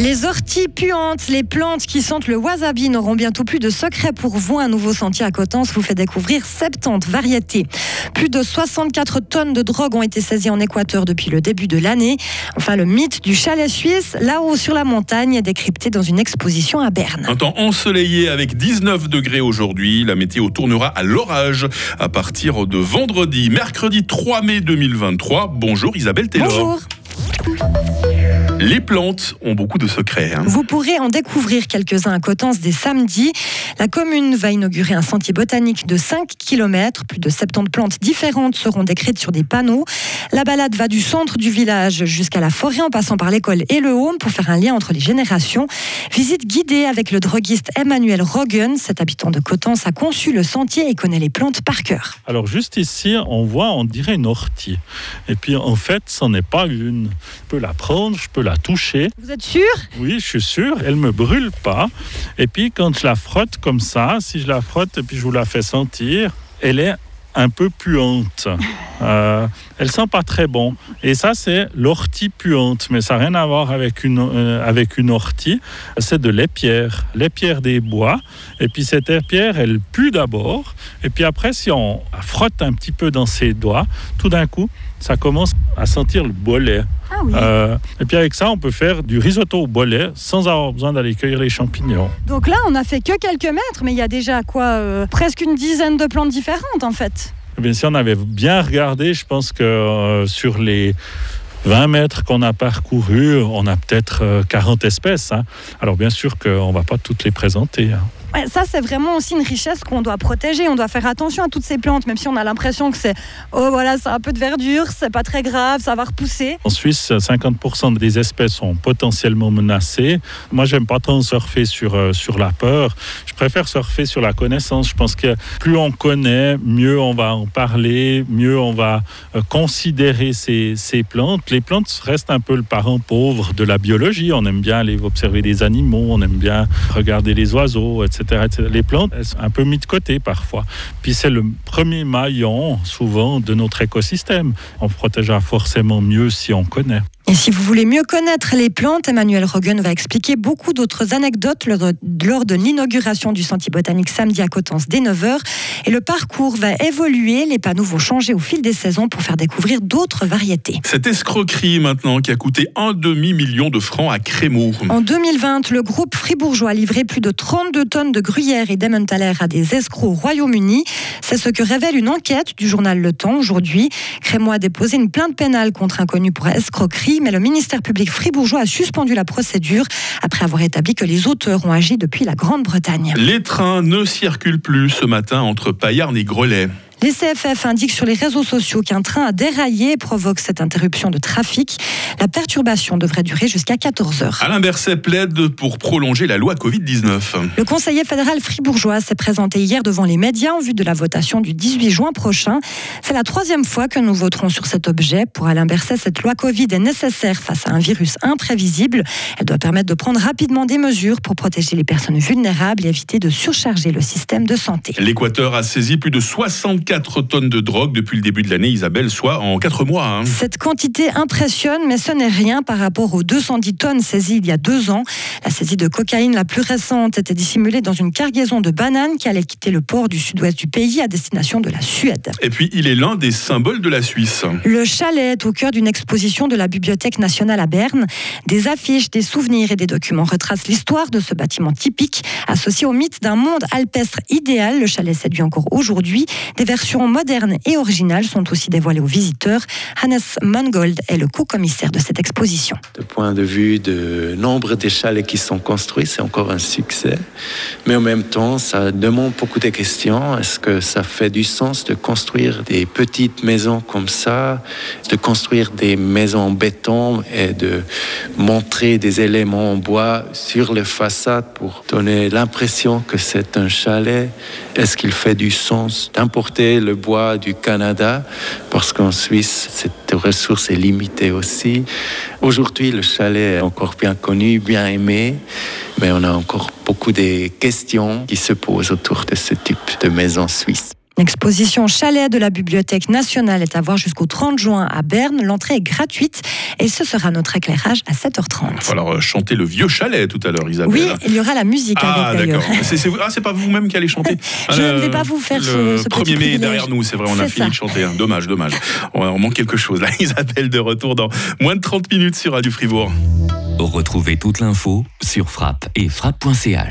Les orties puantes, les plantes qui sentent le wasabi n'auront bientôt plus de secret pour vous. Un nouveau sentier à Cotence vous fait découvrir 70 variétés. Plus de 64 tonnes de drogue ont été saisies en Équateur depuis le début de l'année. Enfin, le mythe du chalet suisse, là-haut sur la montagne, est décrypté dans une exposition à Berne. Un temps ensoleillé avec 19 degrés aujourd'hui. La météo tournera à l'orage à partir de vendredi, mercredi 3 mai 2023. Bonjour Isabelle Taylor. Bonjour. Les plantes ont beaucoup de secrets. hein. Vous pourrez en découvrir quelques-uns à Cotence dès samedi. La commune va inaugurer un sentier botanique de 5 km. Plus de 70 plantes différentes seront décrites sur des panneaux. La balade va du centre du village jusqu'à la forêt en passant par l'école et le home pour faire un lien entre les générations. Visite guidée avec le droguiste Emmanuel Rogen. Cet habitant de Cotence a conçu le sentier et connaît les plantes par cœur. Alors juste ici, on voit, on dirait une ortie. Et puis en fait, ce n'est pas une. Je peux la prendre, je peux la toucher. Vous êtes sûr? Oui, je suis sûr, elle me brûle pas. Et puis quand je la frotte comme ça, si je la frotte et puis je vous la fais sentir, elle est un peu puante. Euh, elle sent pas très bon. Et ça, c'est l'ortie puante, mais ça n'a rien à voir avec une, euh, avec une ortie. C'est de l'épierre, l'épierre des bois. Et puis cette épierre, elle pue d'abord. Et puis après, si on frotte un petit peu dans ses doigts, tout d'un coup, ça commence à sentir le bolet. Ah oui. Euh, et puis avec ça, on peut faire du risotto au bolet sans avoir besoin d'aller cueillir les champignons. Donc là, on a fait que quelques mètres, mais il y a déjà quoi Presque une dizaine de plantes différentes en fait. Bien, si on avait bien regardé, je pense que euh, sur les 20 mètres qu'on a parcourus, on a peut-être euh, 40 espèces. hein. Alors bien sûr qu'on ne va pas toutes les présenter. hein. Ça, c'est vraiment aussi une richesse qu'on doit protéger. On doit faire attention à toutes ces plantes, même si on a l'impression que c'est oh voilà, c'est un peu de verdure, c'est pas très grave, ça va repousser. En Suisse, 50% des espèces sont potentiellement menacées. Moi, j'aime pas tant surfer sur, euh, sur la peur. Je préfère surfer sur la connaissance. Je pense que plus on connaît, mieux on va en parler, mieux on va euh, considérer ces, ces plantes. Les plantes restent un peu le parent pauvre de la biologie. On aime bien aller observer des animaux, on aime bien regarder les oiseaux, etc. Les plantes, elles sont un peu mises de côté parfois. Puis c'est le premier maillon, souvent, de notre écosystème. On protégera forcément mieux si on connaît. Et si vous voulez mieux connaître les plantes, Emmanuel Rogen va expliquer beaucoup d'autres anecdotes lors de, l'inauguration du Sentier botanique samedi à Cotence dès 9h. Et le parcours va évoluer, les panneaux vont changer au fil des saisons pour faire découvrir d'autres variétés. Cette escroquerie maintenant qui a coûté un demi-million de francs à Crémeau. En 2020, le groupe fribourgeois a livré plus de 32 tonnes de gruyère et d'Emmentaler à des escrocs au Royaume-Uni. C'est ce que révèle une enquête du journal Le Temps aujourd'hui. Crémois a déposé une plainte pénale contre un connu pour escroquerie, mais le ministère public fribourgeois a suspendu la procédure après avoir établi que les auteurs ont agi depuis la Grande-Bretagne. Les trains ne circulent plus ce matin entre Payarn et Grelais. Les CFF indiquent sur les réseaux sociaux qu'un train a déraillé et provoque cette interruption de trafic. La perturbation devrait durer jusqu'à 14 heures. Alain Berset plaide pour prolonger la loi Covid-19. Le conseiller fédéral fribourgeois s'est présenté hier devant les médias en vue de la votation du 18 juin prochain. C'est la troisième fois que nous voterons sur cet objet. Pour Alain Berset, cette loi Covid est nécessaire face à un virus imprévisible. Elle doit permettre de prendre rapidement des mesures pour protéger les personnes vulnérables et éviter de surcharger le système de santé. L'Équateur a saisi plus de 64 tonnes de drogue depuis le début de l'année, Isabelle, soit en 4 mois. hein. Cette quantité impressionne, mais ce n'est rien par rapport aux 210 tonnes saisies il y a deux ans. La saisie de cocaïne la plus récente était dissimulée dans une cargaison de bananes qui allait quitter le port du sud-ouest du pays à destination de la Suède. Et puis, il est l'un des symboles de la Suisse. Le chalet est au cœur d'une exposition de la Bibliothèque nationale à Berne. Des affiches, des souvenirs et des documents retracent l'histoire de ce bâtiment typique, associé au mythe d'un monde alpestre idéal. Le chalet séduit encore aujourd'hui. Des versions modernes et originales sont aussi dévoilées aux visiteurs. Hannes Mangold est le co-commissaire de cette exposition. De point de vue de nombre de chalets qui sont construits, c'est encore un succès. Mais en même temps, ça demande beaucoup de questions. Est-ce que ça fait du sens de construire des petites maisons comme ça, de construire des maisons en béton et de montrer des éléments en bois sur les façades pour donner l'impression que c'est un chalet? Est-ce qu'il fait du sens d'importer le bois du Canada Parce qu'en Suisse, cette ressource est limitée aussi. Aujourd'hui, le chalet est encore bien connu, bien aimé, mais on a encore beaucoup de questions qui se posent autour de ce type de maison suisse. L'exposition Chalet de la Bibliothèque nationale est à voir jusqu'au 30 juin à Berne. L'entrée est gratuite et ce sera notre éclairage à 7h30. Il va falloir chanter le vieux chalet tout à l'heure, Isabelle. Oui, il y aura la musique Ah, avec d'accord. C'est, c'est- ah, c'est pas vous-même qui allez chanter Je ne vais pas vous faire le ce- ce petit 1er mai est derrière nous, c'est vrai, on a C'est fini ça. de chanter. hein. Dommage, dommage. On, on manque quelque chose là. Isabelle de retour dans moins de 30 minutes sur Radio Fribourg. Retrouvez toute l'info sur frappe et frappe.ch.